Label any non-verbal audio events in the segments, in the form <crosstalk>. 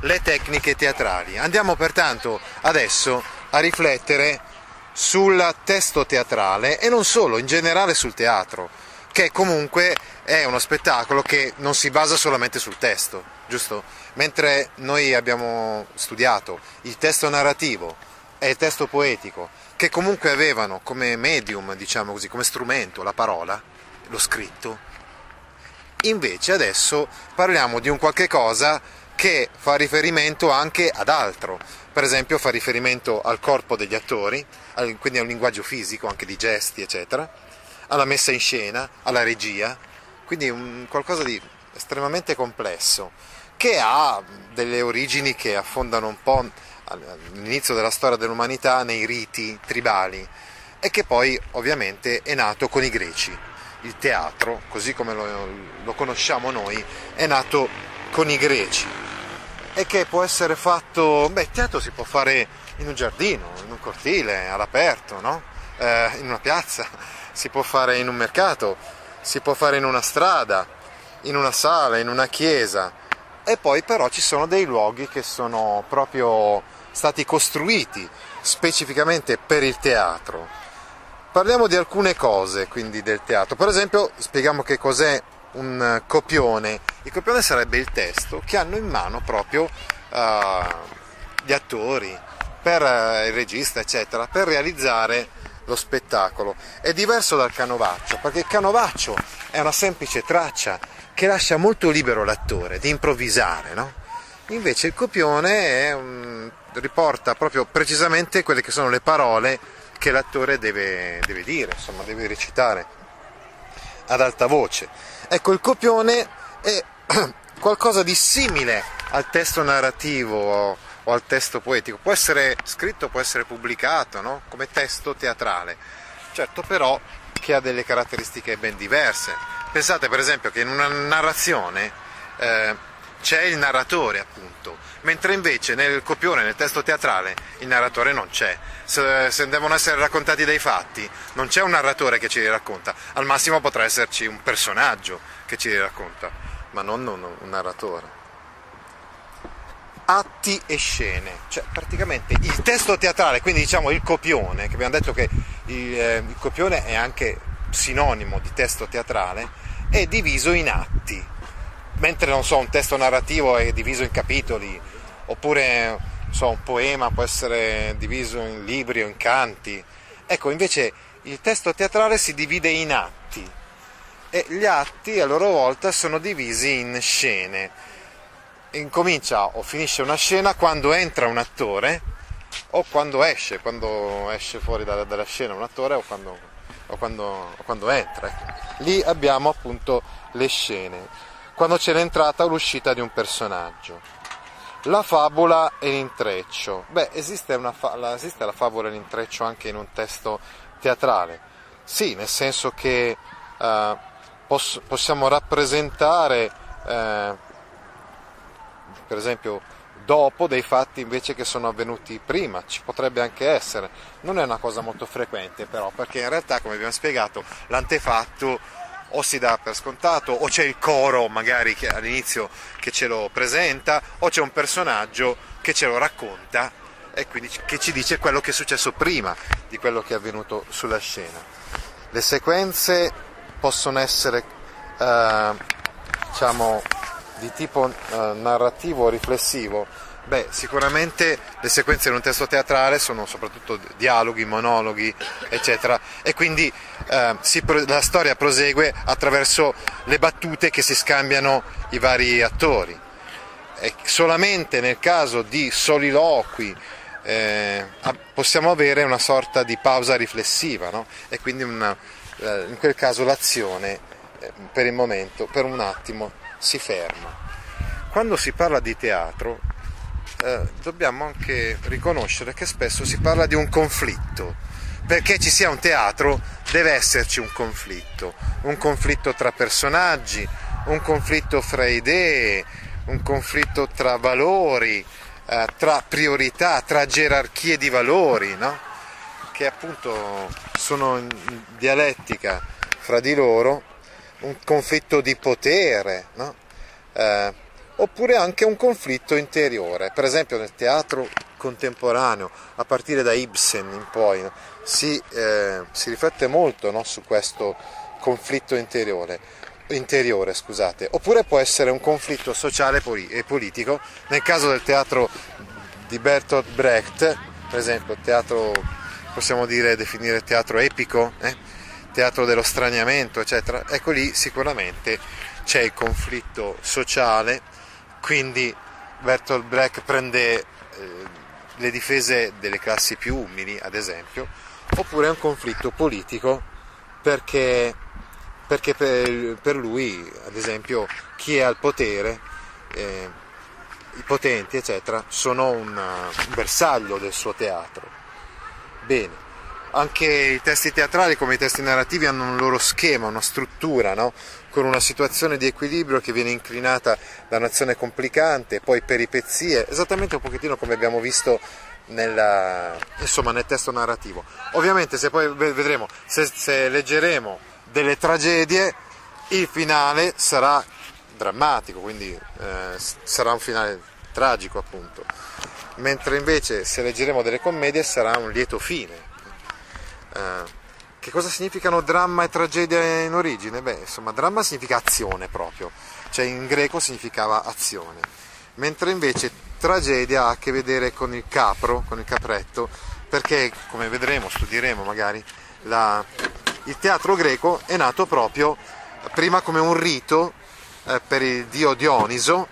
le tecniche teatrali. Andiamo pertanto adesso a riflettere sul testo teatrale e non solo, in generale sul teatro, che comunque è uno spettacolo che non si basa solamente sul testo, giusto? Mentre noi abbiamo studiato il testo narrativo e il testo poetico, che comunque avevano come medium, diciamo così, come strumento la parola, lo scritto, invece adesso parliamo di un qualche cosa che fa riferimento anche ad altro, per esempio fa riferimento al corpo degli attori, quindi a un linguaggio fisico, anche di gesti, eccetera, alla messa in scena, alla regia, quindi un qualcosa di estremamente complesso, che ha delle origini che affondano un po' all'inizio della storia dell'umanità nei riti tribali e che poi ovviamente è nato con i greci. Il teatro, così come lo, lo conosciamo noi, è nato con i greci e che può essere fatto, beh, il teatro si può fare in un giardino, in un cortile, all'aperto, no? eh, in una piazza, si può fare in un mercato, si può fare in una strada, in una sala, in una chiesa e poi però ci sono dei luoghi che sono proprio stati costruiti specificamente per il teatro. Parliamo di alcune cose quindi del teatro, per esempio spieghiamo che cos'è un copione. Il copione sarebbe il testo che hanno in mano proprio uh, gli attori, per uh, il regista, eccetera, per realizzare lo spettacolo. È diverso dal canovaccio, perché il canovaccio è una semplice traccia che lascia molto libero l'attore di improvvisare, no? Invece il copione un, riporta proprio precisamente quelle che sono le parole che l'attore deve, deve dire, insomma, deve recitare ad alta voce. Ecco, il copione è <clears throat> qualcosa di simile al testo narrativo o al testo poetico, può essere scritto, può essere pubblicato no? come testo teatrale, certo però che ha delle caratteristiche ben diverse. Pensate per esempio che in una narrazione eh, c'è il narratore appunto, mentre invece nel copione, nel testo teatrale, il narratore non c'è. Se, se, devono essere raccontati dei fatti, non c'è un narratore che ce li racconta, al massimo potrà esserci un personaggio che ce li racconta, ma non un, un narratore. Atti e scene, cioè praticamente il testo teatrale, quindi diciamo il copione, che abbiamo detto che il, eh, il copione è anche sinonimo di testo teatrale, è diviso in atti mentre non so, un testo narrativo è diviso in capitoli, oppure so, un poema può essere diviso in libri o in canti. Ecco, invece il testo teatrale si divide in atti e gli atti a loro volta sono divisi in scene. Incomincia o finisce una scena quando entra un attore o quando esce, quando esce fuori dalla, dalla scena un attore o quando, o quando, o quando entra. Lì abbiamo appunto le scene quando c'è l'entrata o l'uscita di un personaggio. La favola e l'intreccio. Beh, esiste, fa- esiste la favola e l'intreccio anche in un testo teatrale? Sì, nel senso che eh, poss- possiamo rappresentare, eh, per esempio, dopo dei fatti invece che sono avvenuti prima, ci potrebbe anche essere. Non è una cosa molto frequente però, perché in realtà, come abbiamo spiegato, l'antefatto o si dà per scontato o c'è il coro magari che all'inizio che ce lo presenta o c'è un personaggio che ce lo racconta e quindi che ci dice quello che è successo prima di quello che è avvenuto sulla scena. Le sequenze possono essere eh, diciamo di tipo eh, narrativo o riflessivo Beh, sicuramente le sequenze in un testo teatrale sono soprattutto dialoghi, monologhi, eccetera, e quindi eh, si, la storia prosegue attraverso le battute che si scambiano i vari attori. E solamente nel caso di soliloqui eh, possiamo avere una sorta di pausa riflessiva, no? e quindi una, eh, in quel caso l'azione eh, per il momento, per un attimo, si ferma. Quando si parla di teatro eh, dobbiamo anche riconoscere che spesso si parla di un conflitto. Perché ci sia un teatro deve esserci un conflitto, un conflitto tra personaggi, un conflitto fra idee, un conflitto tra valori, eh, tra priorità, tra gerarchie di valori, no? che appunto sono in dialettica fra di loro, un conflitto di potere, no? eh, oppure anche un conflitto interiore. Per esempio nel teatro contemporaneo, a partire da Ibsen in poi, si, eh, si riflette molto no, su questo conflitto interiore, interiore scusate. oppure può essere un conflitto sociale e politico, nel caso del teatro di Bertolt Brecht, per esempio teatro, possiamo dire, definire teatro epico, eh? teatro dello straniamento, eccetera, ecco lì sicuramente c'è il conflitto sociale, quindi Bertolt Brecht prende eh, le difese delle classi più umili, ad esempio, oppure è un conflitto politico perché, perché per, lui, ad esempio, chi è al potere, eh, i potenti, eccetera, sono un bersaglio del suo teatro. Bene, anche i testi teatrali come i testi narrativi hanno un loro schema, una struttura, no? Con una situazione di equilibrio che viene inclinata da un'azione complicante, poi peripezie, esattamente un pochettino come abbiamo visto nella, insomma, nel testo narrativo. Ovviamente se poi vedremo, se, se leggeremo delle tragedie, il finale sarà drammatico, quindi eh, sarà un finale tragico appunto, mentre invece se leggeremo delle commedie sarà un lieto fine. Eh, che cosa significano dramma e tragedia in origine? Beh, insomma, dramma significa azione proprio, cioè in greco significava azione, mentre invece tragedia ha a che vedere con il capro, con il capretto, perché come vedremo, studieremo magari, la, il teatro greco è nato proprio prima come un rito eh, per il dio Dioniso,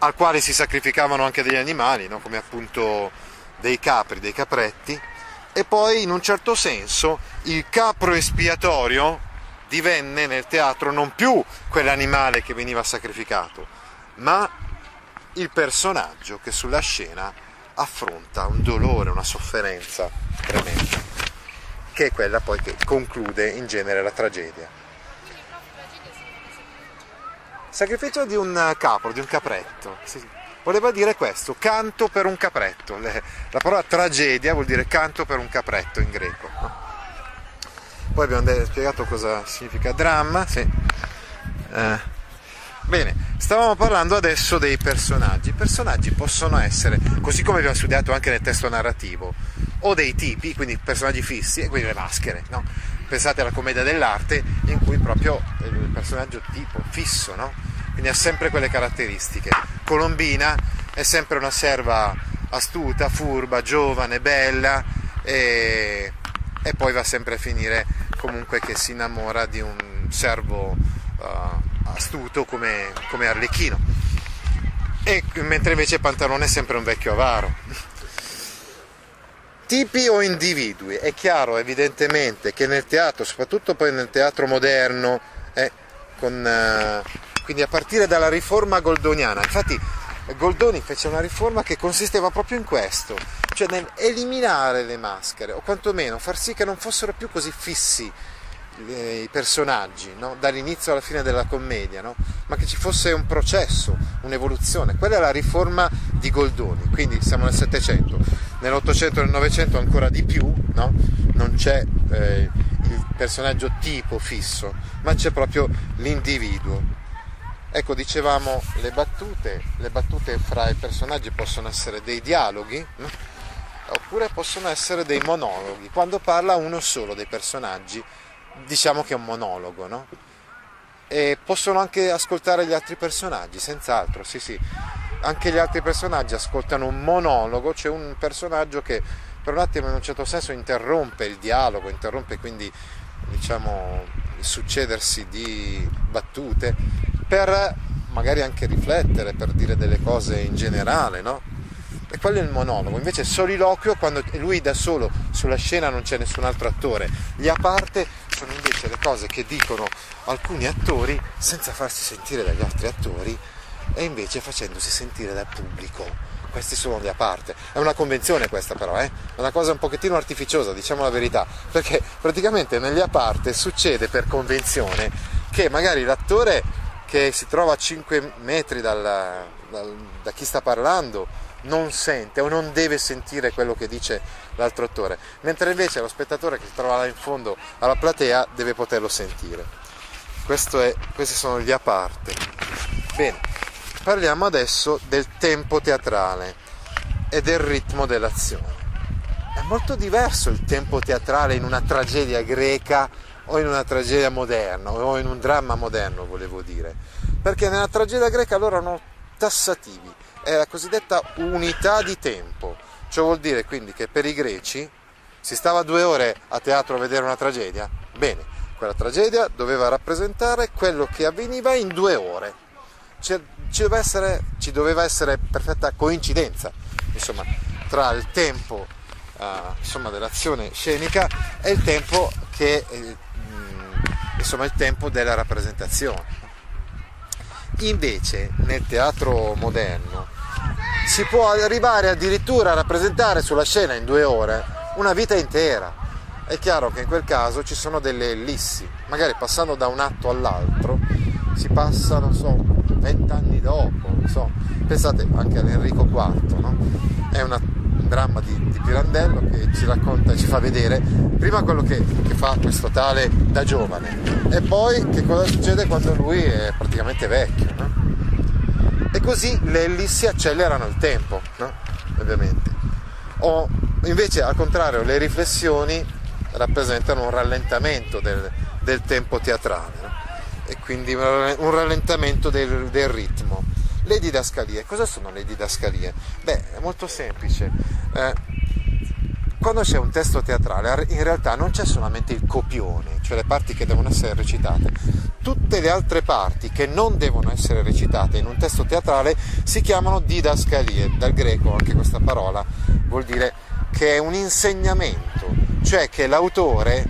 al quale si sacrificavano anche degli animali, no? come appunto dei capri, dei capretti, e poi in un certo senso il capro espiatorio divenne nel teatro non più quell'animale che veniva sacrificato, ma il personaggio che sulla scena affronta un dolore, una sofferenza tremenda, che è quella poi che conclude in genere la tragedia. Sacrificio di un capro, di un capretto. Voleva dire questo, canto per un capretto. La parola tragedia vuol dire canto per un capretto in greco. Poi abbiamo spiegato cosa significa dramma. Sì. Eh. Bene, stavamo parlando adesso dei personaggi. I personaggi possono essere, così come abbiamo studiato anche nel testo narrativo, o dei tipi, quindi personaggi fissi, e quindi le maschere. No? Pensate alla commedia dell'arte in cui proprio il personaggio tipo fisso, no? quindi ha sempre quelle caratteristiche. Colombina è sempre una serva astuta, furba, giovane, bella e, e poi va sempre a finire comunque che si innamora di un servo uh, astuto come, come Arlecchino. E mentre invece Pantalone è sempre un vecchio avaro. Tipi o individui? È chiaro evidentemente che nel teatro, soprattutto poi nel teatro moderno, eh, con, uh, quindi a partire dalla riforma goldoniana. Infatti Goldoni fece una riforma che consisteva proprio in questo, cioè nel eliminare le maschere o quantomeno far sì che non fossero più così fissi eh, i personaggi no? dall'inizio alla fine della commedia, no? ma che ci fosse un processo, un'evoluzione. Quella è la riforma di Goldoni, quindi siamo nel Settecento, nell'Ottocento e nel Novecento ancora di più, no? non c'è eh, il personaggio tipo fisso, ma c'è proprio l'individuo. Ecco, dicevamo le battute, le battute fra i personaggi possono essere dei dialoghi, oppure possono essere dei monologhi. Quando parla uno solo dei personaggi, diciamo che è un monologo, no? E possono anche ascoltare gli altri personaggi, senz'altro, sì sì. Anche gli altri personaggi ascoltano un monologo, c'è un personaggio che per un attimo in un certo senso interrompe il dialogo, interrompe quindi diciamo succedersi di battute per magari anche riflettere, per dire delle cose in generale, no? E quello è il monologo, invece il soliloquio quando lui da solo sulla scena non c'è nessun altro attore, gli a parte sono invece le cose che dicono alcuni attori senza farsi sentire dagli altri attori e invece facendosi sentire dal pubblico. Questi sono gli a parte. È una convenzione questa però, eh? è una cosa un pochettino artificiosa, diciamo la verità, perché praticamente negli a parte succede per convenzione che magari l'attore che si trova a 5 metri dal, dal, da chi sta parlando non sente o non deve sentire quello che dice l'altro attore, mentre invece lo spettatore che si trova là in fondo alla platea deve poterlo sentire. È, questi sono gli a parte. Bene, parliamo adesso del tempo teatrale e del ritmo dell'azione. È molto diverso il tempo teatrale in una tragedia greca o in una tragedia moderna o in un dramma moderno, volevo dire, perché nella tragedia greca loro erano tassativi, è la cosiddetta unità di tempo, ciò vuol dire quindi che per i greci si stava due ore a teatro a vedere una tragedia? Bene, quella tragedia doveva rappresentare quello che avveniva in due ore. Ci, ci, doveva, essere, ci doveva, essere, perfetta coincidenza insomma, tra il tempo uh, insomma, dell'azione scenica e il tempo, che, eh, insomma, il tempo della rappresentazione. Invece nel teatro moderno si può arrivare addirittura a rappresentare sulla scena in due ore una vita intera. È chiaro che in quel caso ci sono delle ellissi, magari passando da un atto all'altro si passa, non so, vent'anni dopo, so. pensate anche all'Enrico IV, no? è un dramma di, di, Pirandello che ci racconta e ci fa vedere prima quello che, che, fa questo tale da giovane e poi che cosa succede quando lui è praticamente vecchio. No? E così le ellissi accelerano il tempo, no? ovviamente. O Invece al contrario le riflessioni rappresentano un rallentamento del, del tempo teatrale? E quindi un rallentamento del, del, ritmo. Le didascalie, cosa sono le didascalie? Beh, è molto semplice. Eh, quando c'è un testo teatrale in realtà non c'è solamente il copione, cioè le parti che devono essere recitate, tutte le altre parti che non devono essere recitate in un testo teatrale si chiamano didascalie, dal greco anche questa parola vuol dire che è un insegnamento, cioè che l'autore,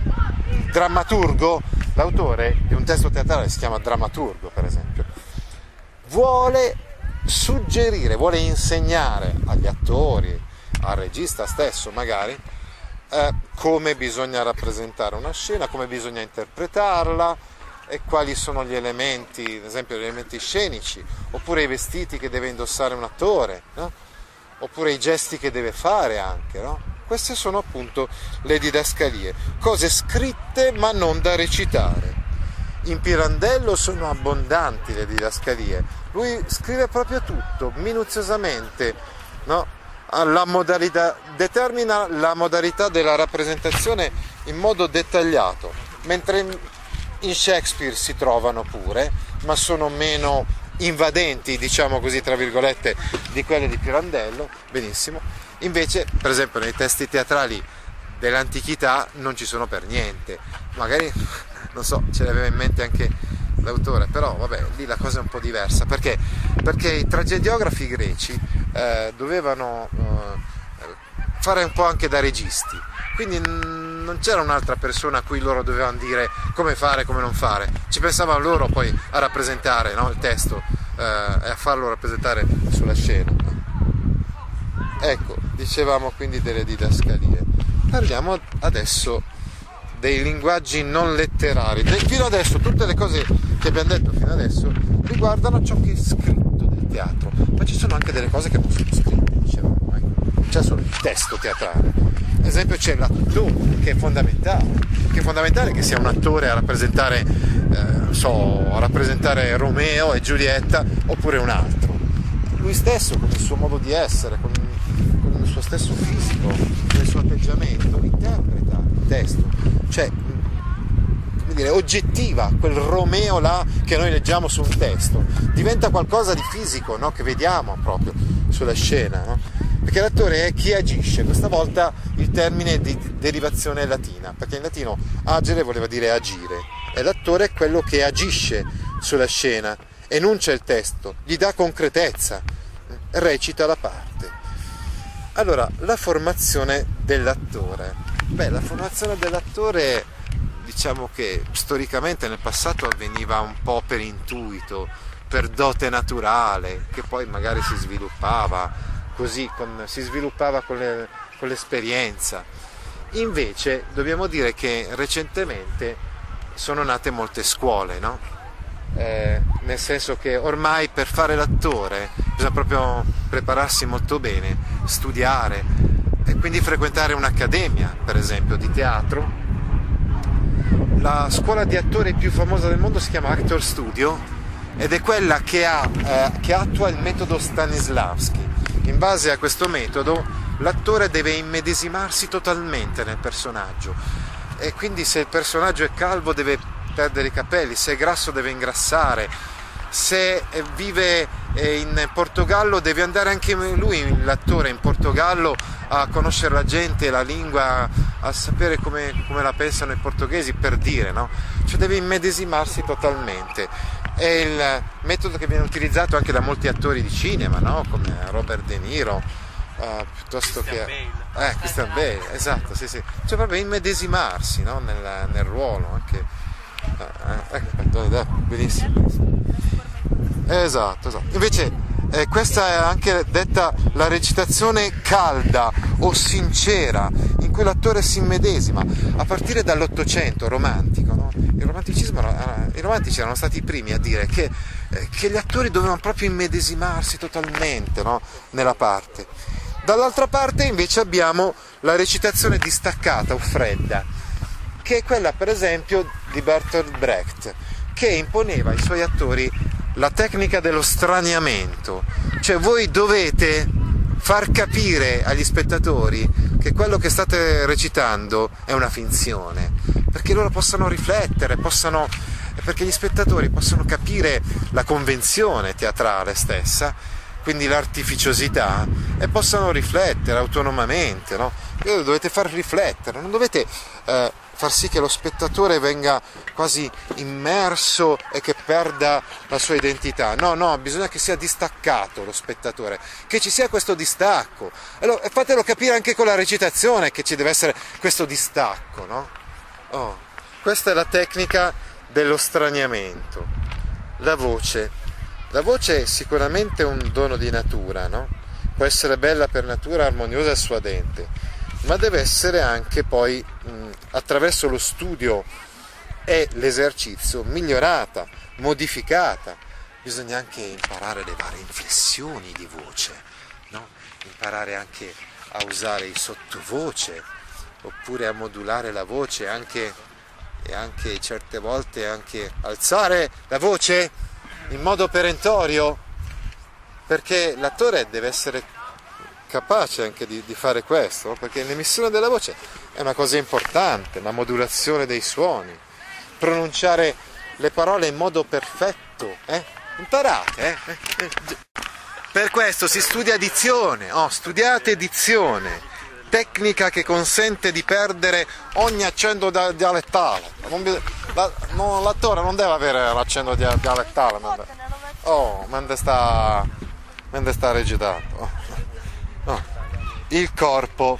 il drammaturgo, l'autore di un testo teatrale si chiama drammaturgo per esempio, vuole suggerire, vuole insegnare agli attori, al regista stesso magari, eh, come bisogna rappresentare una scena, come bisogna interpretarla e quali sono gli elementi, ad esempio gli elementi scenici, oppure i vestiti che deve indossare un attore. No? oppure i gesti che deve fare anche, no? Queste sono appunto le didascalie, cose scritte ma non da recitare. In Pirandello sono abbondanti le didascalie, lui scrive proprio tutto, minuziosamente, no? la modalità, determina la modalità della rappresentazione in modo dettagliato, mentre in Shakespeare si trovano pure, ma sono meno invadenti, diciamo così, tra virgolette, di quelle di Pirandello, benissimo. Invece, per esempio, nei testi teatrali dell'antichità non ci sono per niente. Magari, <laughs> non so, ce l'aveva in mente anche l'autore, però vabbè, lì la cosa è un po' diversa. Perché? Perché i tragediografi greci eh, dovevano eh, fare un po' anche da registi. Quindi non c'era un'altra persona a cui loro dovevano dire come fare, come non fare, ci pensavano loro poi a rappresentare no, il testo eh, e a farlo rappresentare sulla scena. Ecco, dicevamo quindi delle didascalie. Parliamo adesso dei linguaggi non letterari. Fino adesso tutte le cose che abbiamo detto fino adesso riguardano ciò che è scritto del teatro, ma ci sono anche delle cose che non sono scritte, dicevamo, ecco. c'è solo il testo teatrale ad esempio c'è l'attore che è fondamentale, che è fondamentale che sia un attore a rappresentare, eh, so, a rappresentare Romeo e Giulietta oppure un altro. Lui stesso con il suo modo di essere, con, suo stesso fisico, il suo atteggiamento, interpreta il testo, cioè come dire, oggettiva quel Romeo là che noi leggiamo su un testo, diventa qualcosa di fisico no? che vediamo proprio sulla scena. No? perché l'attore è chi agisce, questa volta il termine è di derivazione latina, perché in latino agere voleva dire agire, e l'attore è quello che agisce sulla scena, enuncia il testo, gli dà concretezza, recita la parte. Allora, la formazione dell'attore. Beh, la formazione dell'attore diciamo che storicamente nel passato avveniva un po' per intuito, per dote naturale, che poi magari si sviluppava così con, si sviluppava con, le, con l'esperienza. Invece dobbiamo dire che recentemente sono nate molte scuole, no? Eh, nel senso che ormai per fare l'attore bisogna proprio prepararsi molto bene, studiare e quindi frequentare un'accademia, per esempio, di teatro. La scuola di attori più famosa del mondo si chiama Actor Studio ed è quella che, ha, eh, che attua il metodo Stanislavski. In base a questo metodo l'attore deve immedesimarsi totalmente nel personaggio e quindi se il personaggio è calvo deve perdere i capelli, se è grasso deve ingrassare, se vive eh, in Portogallo deve andare anche lui, l'attore in Portogallo, a conoscere la gente, la lingua, a sapere come, come la pensano i portoghesi per dire, no? Cioè deve immedesimarsi totalmente. È il metodo che viene utilizzato anche da molti attori di cinema, no? Come Robert De Niro, uh, piuttosto Christian che... Bale. Eh, Christian Bale, esatto, sì, sì. Cioè proprio immedesimarsi no? nel, nel ruolo anche. Eh, ecco, benissimo. benissimo. Esatto, esatto. Invece eh, questa è anche detta la recitazione calda o sincera, in cui l'attore si immedesima, a partire dall'Ottocento romantico. No? Il romanticismo, I romantici erano stati i primi a dire che, eh, che gli attori dovevano proprio immedesimarsi totalmente no? nella parte. Dall'altra parte invece abbiamo la recitazione distaccata o fredda, che è quella per esempio di Bertolt Brecht, che imponeva ai suoi attori la tecnica dello straniamento, cioè voi dovete far capire agli spettatori che quello che state recitando è una finzione, perché loro possano riflettere, possano, perché gli spettatori possano capire la convenzione teatrale stessa, quindi l'artificiosità, e possano riflettere autonomamente, no? dovete far riflettere, non dovete eh, far sì che lo spettatore venga quasi immerso e che perda la sua identità. No, no, bisogna che sia distaccato lo spettatore, che ci sia questo distacco. E fatelo capire anche con la recitazione che ci deve essere questo distacco, no? Oh, questa è la tecnica dello straniamento. La voce. La voce è sicuramente un dono di natura, no? Può essere bella per natura, armoniosa e suadente ma deve essere anche poi mh, attraverso lo studio e l'esercizio migliorata, modificata. Bisogna anche imparare le varie inflessioni di voce, no? imparare anche a usare il sottovoce oppure a modulare la voce anche, e anche certe volte anche alzare la voce in modo perentorio perché l'attore deve essere capace anche di, di fare questo, perché l'emissione della voce è una cosa importante, la modulazione dei suoni, pronunciare le parole in modo perfetto, eh? imparate. Eh? Per questo si studia dizione, oh, studiate dizione, tecnica che consente di perdere ogni accento dialettale. l'attore non deve avere l'accento dialettale, oh, mentre sta, mentre sta recitando. No. Il corpo,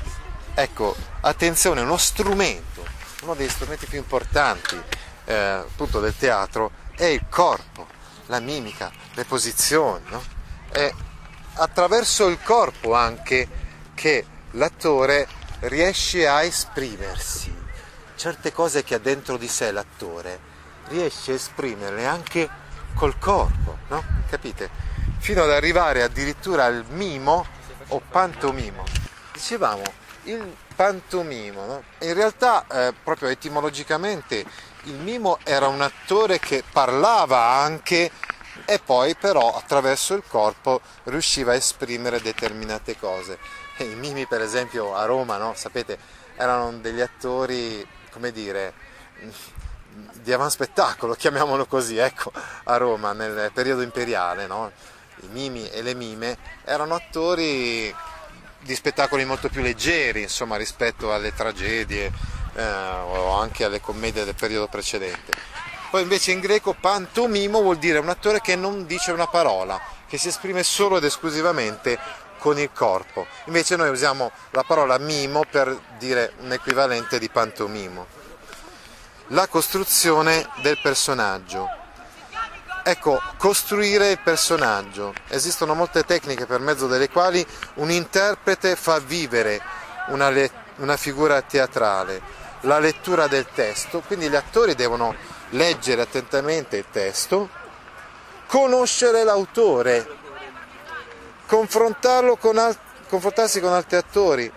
ecco, attenzione, uno strumento, uno degli strumenti più importanti eh, appunto del teatro è il corpo, la mimica, le posizioni. No? È attraverso il corpo anche che l'attore riesce a esprimersi. Certe cose che ha dentro di sé l'attore riesce a esprimerle anche col corpo, no? Capite? Fino ad arrivare addirittura al mimo o pantomimo. Dicevamo il pantomimo, no? in realtà eh, proprio etimologicamente il mimo era un attore che parlava anche e poi però attraverso il corpo riusciva a esprimere determinate cose. E I mimi per esempio a Roma, no? sapete, erano degli attori, come dire, di avanspettacolo, <laughs> chiamiamolo così, ecco, a Roma nel periodo imperiale, no? I mimi e le mime, erano attori di spettacoli molto più leggeri, insomma, rispetto alle tragedie eh, o anche alle commedie del periodo precedente. Poi invece in greco pantomimo vuol dire un attore che non dice una parola, che si esprime solo ed esclusivamente con il corpo. Invece noi usiamo la parola mimo per dire un equivalente di pantomimo. La costruzione del personaggio. Ecco, costruire il personaggio. Esistono molte tecniche per mezzo delle quali un interprete fa vivere una, le- una figura teatrale, la lettura del testo, quindi gli attori devono leggere attentamente il testo, conoscere l'autore, confrontarlo con al- confrontarsi con altri attori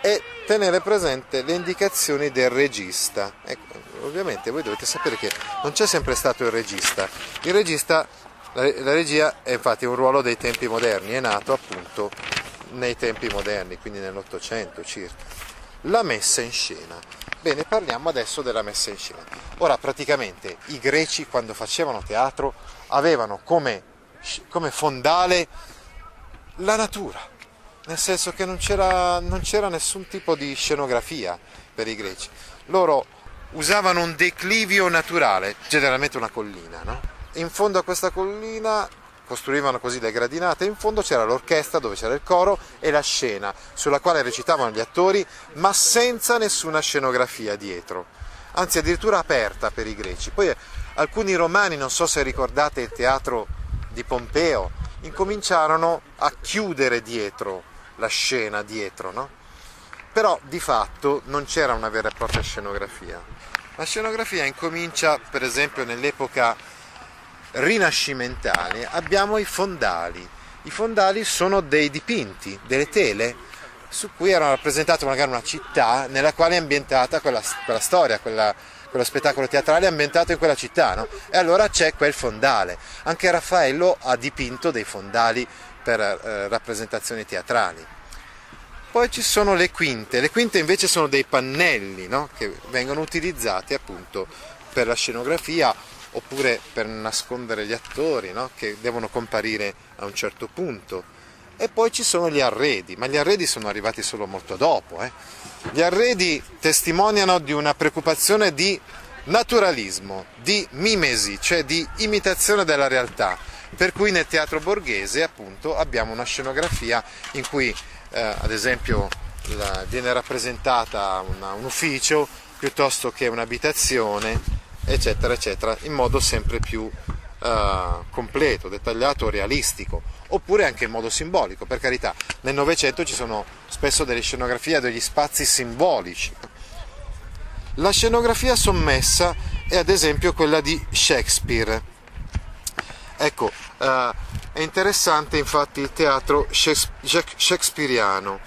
e tenere presente le indicazioni del regista. Ecco, ovviamente voi dovete sapere che non c'è sempre stato il regista. Il regista, la, la regia è infatti un ruolo dei tempi moderni, è nato appunto nei tempi moderni, quindi nell'Ottocento circa. La messa in scena. Bene, parliamo adesso della messa in scena. Ora, praticamente i greci quando facevano teatro avevano come, come fondale la natura, nel senso che non c'era, non c'era nessun tipo di scenografia per i greci. Loro usavano un declivio naturale, generalmente una collina, no? In fondo a questa collina costruivano così le gradinate, in fondo c'era l'orchestra dove c'era il coro e la scena sulla quale recitavano gli attori, ma senza nessuna scenografia dietro, anzi addirittura aperta per i greci. Poi alcuni romani, non so se ricordate il teatro di Pompeo, incominciarono a chiudere dietro la scena, dietro, no? Però di fatto non c'era una vera e propria scenografia. La scenografia incomincia, per esempio, nell'epoca rinascimentale, abbiamo i fondali. I fondali sono dei dipinti, delle tele, su cui era rappresentata magari una città nella quale è ambientata quella, quella storia, quella, quello spettacolo teatrale ambientato in quella città, no? E allora c'è quel fondale. Anche Raffaello ha dipinto dei fondali per eh, rappresentazioni teatrali. Poi ci sono le quinte, le quinte invece sono dei pannelli no? che vengono utilizzati appunto per la scenografia oppure per nascondere gli attori no? che devono comparire a un certo punto. E poi ci sono gli arredi, ma gli arredi sono arrivati solo molto dopo. Eh? Gli arredi testimoniano di una preoccupazione di naturalismo, di mimesi, cioè di imitazione della realtà. Per cui nel teatro borghese appunto abbiamo una scenografia in cui eh, ad esempio la, viene rappresentata una, un ufficio piuttosto che un'abitazione, eccetera, eccetera, in modo sempre più eh, completo, dettagliato, realistico, oppure anche in modo simbolico, per carità. Nel Novecento ci sono spesso delle scenografie, degli spazi simbolici. La scenografia sommessa è ad esempio quella di Shakespeare. Ecco, eh, è interessante infatti il teatro shakespeariano.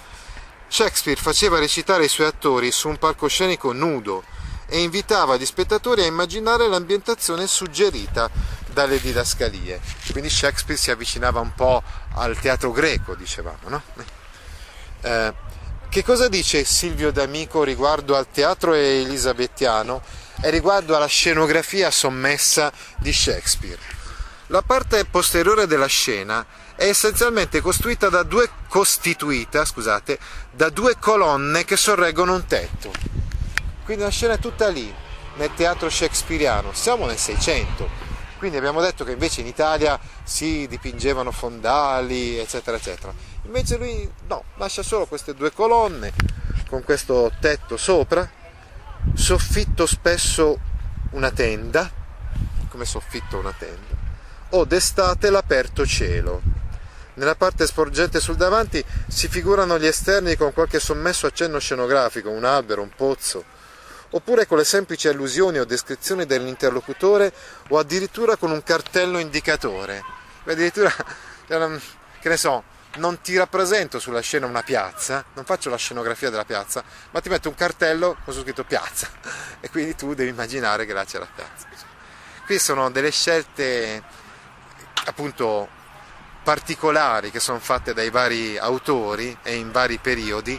Shakespeare faceva recitare i suoi attori su un palcoscenico nudo e invitava gli spettatori a immaginare l'ambientazione suggerita dalle didascalie. Quindi Shakespeare si avvicinava un po' al teatro greco, dicevamo. No? Eh, che cosa dice Silvio D'Amico riguardo al teatro elisabettiano e riguardo alla scenografia sommessa di Shakespeare? La parte posteriore della scena è essenzialmente costituita da due, costituita, scusate, da due colonne che sorreggono un tetto. Quindi la scena è tutta lì, nel teatro shakespeariano. Siamo nel 600. Quindi abbiamo detto che invece in Italia si dipingevano fondali, eccetera, eccetera. Invece lui no, lascia solo queste due colonne con questo tetto sopra, soffitto spesso una tenda, come soffitto una tenda o d'estate l'aperto cielo. Nella parte sporgente sul davanti si figurano gli esterni con qualche sommesso accenno scenografico, un albero, un pozzo, oppure con le semplici allusioni o descrizioni dell'interlocutore o addirittura con un cartello indicatore. Addirittura, <laughs> che ne so, non ti rappresento sulla scena una piazza, non faccio la scenografia della piazza, ma ti metto un cartello con su scritto piazza <laughs> e quindi tu devi immaginare che là c'è la piazza. Qui sono delle scelte appunto particolari che sono fatte dai vari autori e in vari periodi.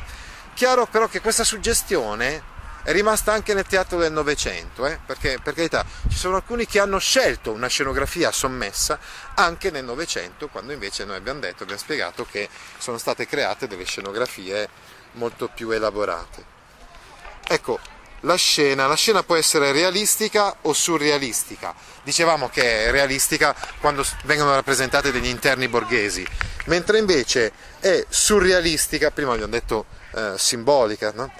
Chiaro però che questa suggestione è rimasta anche nel teatro del Novecento, eh? perché per carità ci sono alcuni che hanno scelto una scenografia sommessa anche nel Novecento, quando invece noi abbiamo detto, abbiamo spiegato che sono state create delle scenografie molto più elaborate. Ecco, la scena, la scena può essere realistica o surrealistica. Dicevamo che è realistica quando vengono rappresentate degli interni borghesi, mentre invece è surrealistica, prima abbiamo detto eh, simbolica, no?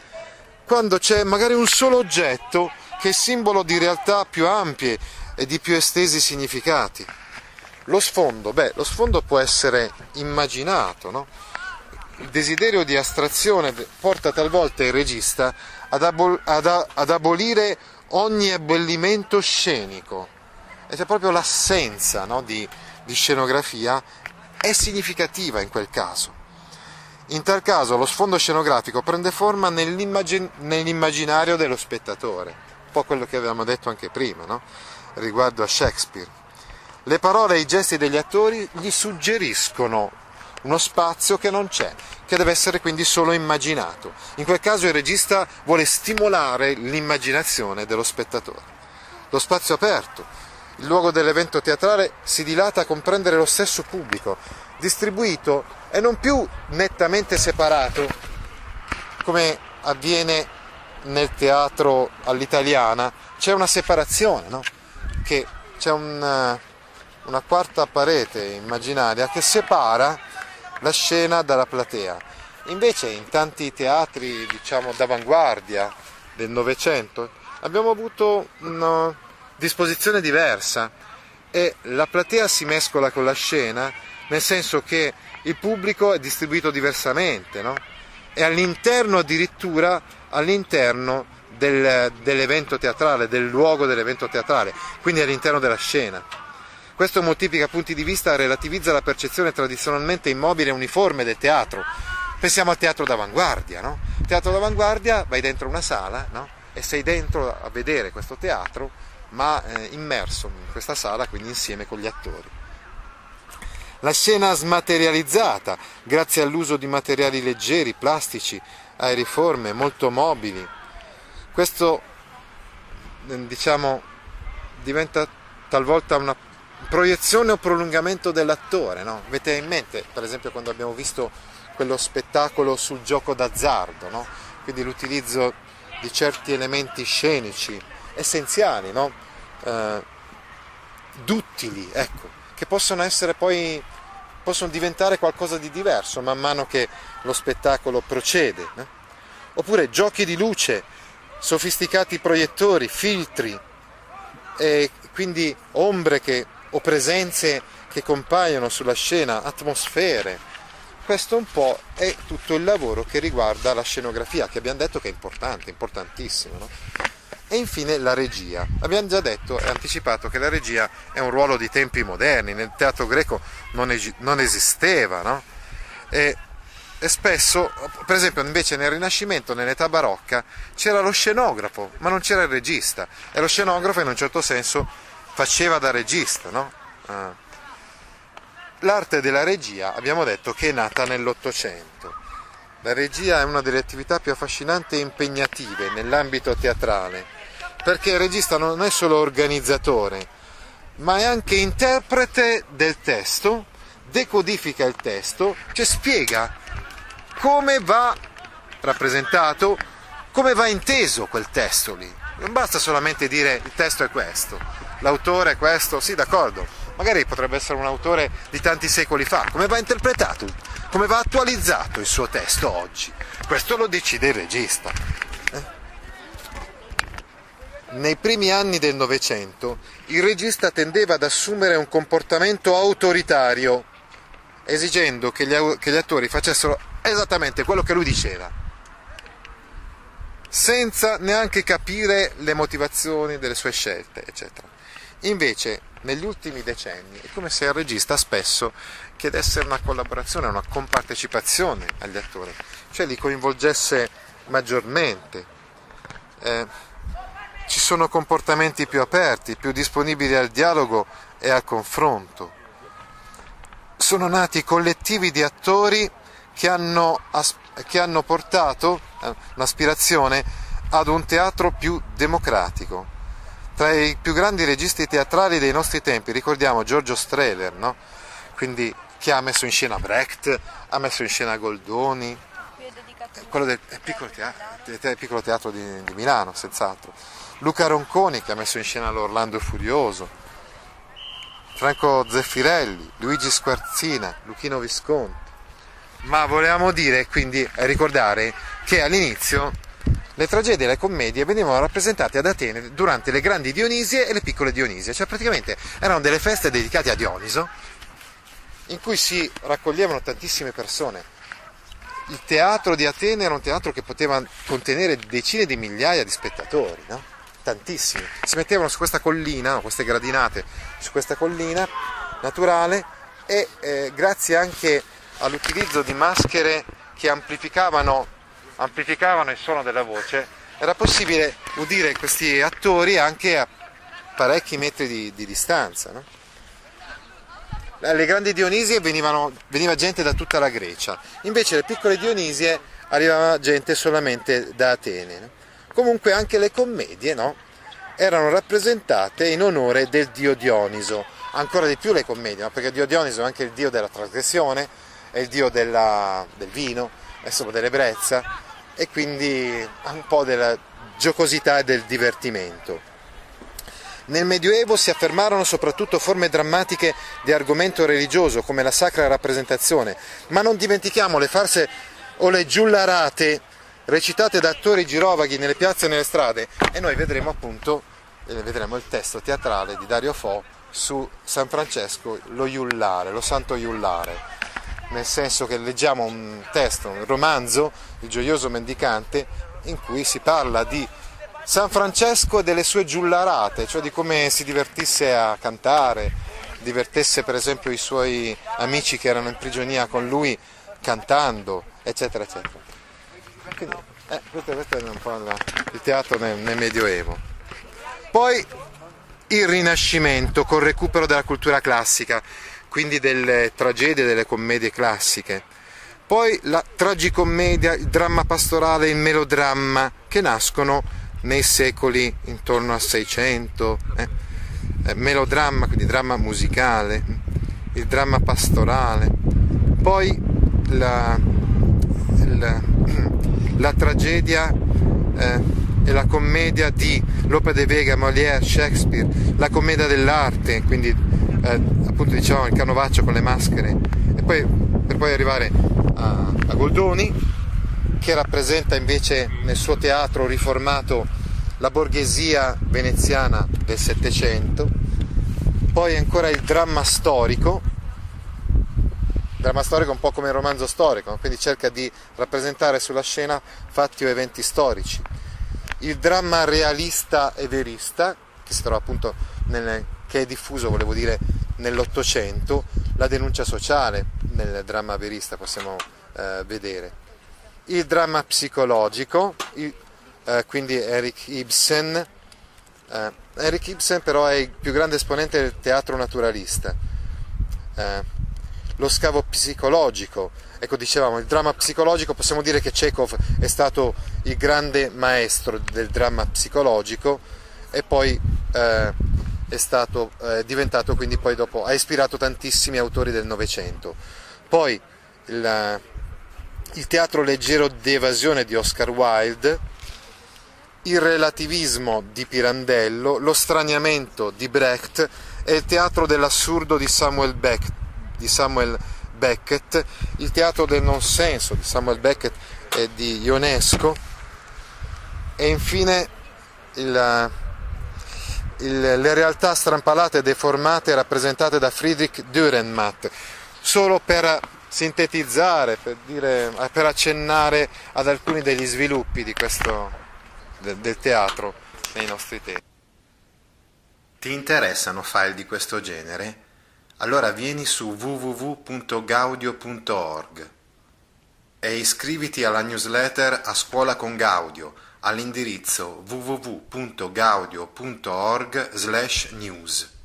quando c'è magari un solo oggetto che è simbolo di realtà più ampie e di più estesi significati. Lo sfondo, beh, lo sfondo può essere immaginato, no? Il desiderio di astrazione porta talvolta il regista ad, abol- ad, a- ad abolire ogni abbellimento scenico. Ed è proprio l'assenza no, di, di scenografia è significativa in quel caso. In tal caso lo sfondo scenografico prende forma nell'immagin- nell'immaginario dello spettatore. un po' quello che avevamo detto anche prima, no? riguardo a Shakespeare. Le parole e i gesti degli attori gli suggeriscono uno spazio che non c'è, che deve essere quindi solo immaginato. In quel caso il regista vuole stimolare l'immaginazione dello spettatore. Lo spazio aperto, il luogo dell'evento teatrale si dilata a comprendere lo stesso pubblico, distribuito e non più nettamente separato, come avviene nel teatro all'italiana, c'è una separazione, no? che c'è un, una quarta parete immaginaria che separa la scena dalla platea. Invece in tanti teatri, diciamo, d'avanguardia del Novecento abbiamo avuto una disposizione diversa e la platea si mescola con la scena, nel senso che il pubblico è distribuito diversamente, no? E all'interno addirittura, all'interno del, dell'evento teatrale, del luogo dell'evento teatrale, quindi all'interno della scena. Questo moltiplica punti di vista e relativizza la percezione tradizionalmente immobile e uniforme del teatro. Pensiamo al teatro d'avanguardia, no? Teatro d'avanguardia, vai dentro una sala, no? E sei dentro a vedere questo teatro, ma eh, immerso in questa sala, quindi insieme con gli attori. La scena smaterializzata, grazie all'uso di materiali leggeri, plastici, aeriforme, molto mobili. Questo, diciamo, diventa talvolta una proiezione o prolungamento dell'attore. No? Avete in mente, per esempio, quando abbiamo visto quello spettacolo sul gioco d'azzardo, no? quindi l'utilizzo di certi elementi scenici essenziali, no? eh, duttili, ecco, che possono essere poi possono diventare qualcosa di diverso man mano che lo spettacolo procede. No? Oppure giochi di luce, sofisticati proiettori, filtri, e quindi ombre che, o presenze che compaiono sulla scena, atmosfere. Questo un po' è tutto il lavoro che riguarda la scenografia, che abbiamo detto che è importante, importantissimo. No? E infine la regia. Abbiamo già detto e anticipato che la regia è un ruolo di tempi moderni, nel teatro greco non, es- non esisteva, no? E, e, spesso, per esempio invece nel Rinascimento, nell'età barocca, c'era lo scenografo, ma non c'era il regista. E lo scenografo in un certo senso faceva da regista, no? Ah. L'arte della regia abbiamo detto che è nata nell'Ottocento. La regia è una delle attività più affascinanti e impegnative nell'ambito teatrale perché il regista non è solo organizzatore, ma è anche interprete del testo, decodifica il testo, cioè spiega come va rappresentato, come va inteso quel testo lì. Non basta solamente dire il testo è questo, l'autore questo, sì d'accordo, magari potrebbe essere un autore di tanti secoli fa, come va interpretato, come va attualizzato il suo testo oggi. Questo lo decide il regista. Nei primi anni del Novecento il regista tendeva ad assumere un comportamento autoritario, esigendo che gli, che gli attori facessero esattamente quello che lui diceva, senza neanche capire le motivazioni delle sue scelte, eccetera. Invece, negli ultimi decenni, è come se il regista spesso chiedesse una collaborazione, una compartecipazione agli attori, cioè li coinvolgesse maggiormente. Eh, ci sono comportamenti più aperti, più disponibili al dialogo e al confronto. Sono nati collettivi di attori che hanno, che hanno portato eh, un'aspirazione ad un teatro più democratico. Tra i più grandi registi teatrali dei nostri tempi ricordiamo Giorgio Strehler, no? Quindi, che ha messo in scena Brecht, ha messo in scena Goldoni, quello del piccolo teatro, del piccolo teatro di, di Milano, senz'altro Luca Ronconi che ha messo in scena l'Orlando Furioso, Franco Zeffirelli, Luigi Squarzina, Luchino Visconti. Ma volevamo dire, quindi, ricordare che all'inizio le tragedie e le commedie venivano rappresentate ad Atene durante le grandi Dionisie e le piccole Dionisie, cioè praticamente erano delle feste dedicate a Dioniso in cui si raccoglievano tantissime persone. Il teatro di Atene era un teatro che poteva contenere decine di migliaia di spettatori, no? tantissimi, si mettevano su questa collina, no, queste gradinate, su questa collina naturale e eh, grazie anche all'utilizzo di maschere che amplificavano, amplificavano il suono della voce, era possibile udire questi attori anche a parecchi metri di, di distanza. No? Alle grandi Dionisie venivano, veniva gente da tutta la Grecia, invece le piccole Dionisie arrivava gente solamente da Atene. No? Comunque anche le commedie no? erano rappresentate in onore del dio Dioniso, ancora di più le commedie, no? perché dio Dioniso è anche il dio della trasgressione, è il dio della, del vino, insomma dell'ebbrezza e quindi un po' della giocosità e del divertimento. Nel Medioevo si affermarono soprattutto forme drammatiche di argomento religioso, come la sacra rappresentazione, ma non dimentichiamo le farse o le giullarate recitate da attori girovaghi nelle piazze e nelle strade. E noi vedremo appunto eh, vedremo il testo teatrale di Dario Fo su San Francesco, lo Iullare, lo Santo Iullare, nel senso che leggiamo un testo, un romanzo, Il gioioso mendicante, in cui si parla di San Francesco e delle sue giullarate, cioè di come si divertisse a cantare, divertesse per esempio i suoi amici che erano in prigionia con lui cantando, eccetera, eccetera. Quindi, eh, questo, questo, è un po' la, il teatro nel, nel Medioevo. Poi il Rinascimento col recupero della cultura classica, quindi delle tragedie, delle commedie classiche. Poi la tragicommedia, il dramma pastorale, il melodramma che nascono nei secoli intorno al 600, eh, eh, melodramma, quindi dramma musicale, il dramma pastorale, poi la, la, <clears throat> la tragedia eh, e la commedia di Lope de Vega, Molière, Shakespeare, la commedia dell'arte, quindi eh, appunto diciamo il canovaccio con le maschere, e poi, per poi arrivare a, a Goldoni che rappresenta invece nel suo teatro riformato la borghesia veneziana del Settecento, poi ancora il dramma storico, dramma storico un po' come il romanzo storico, quindi cerca di rappresentare sulla scena fatti o eventi storici, il dramma realista e verista, che si trova appunto nel, che è diffuso, volevo dire, nell'Ottocento, la denuncia sociale nel dramma verista possiamo eh, vedere il dramma psicologico, il, eh, quindi Eric Ibsen. Eh, Eric Ibsen però è il più grande esponente del teatro naturalista. Eh, lo scavo psicologico, ecco dicevamo, il dramma psicologico, possiamo dire che Chekhov è stato il grande maestro del dramma psicologico e poi eh, è stato eh, diventato quindi poi dopo, ha ispirato tantissimi autori del Novecento. Poi il, il teatro leggero di evasione di Oscar Wilde, il relativismo di Pirandello, lo straniamento di Brecht e il teatro dell'assurdo di Samuel, Beck, di Samuel Beckett, il teatro del non senso di Samuel Beckett e di Ionesco e infine il, il, le realtà strampalate e deformate rappresentate da Friedrich Dürrenmatt, solo per sintetizzare, per, dire, per accennare ad alcuni degli sviluppi di questo, del, del teatro nei nostri tempi. Ti interessano file di questo genere? Allora vieni su www.gaudio.org e iscriviti alla newsletter A Scuola con Gaudio all'indirizzo www.gaudio.org/news.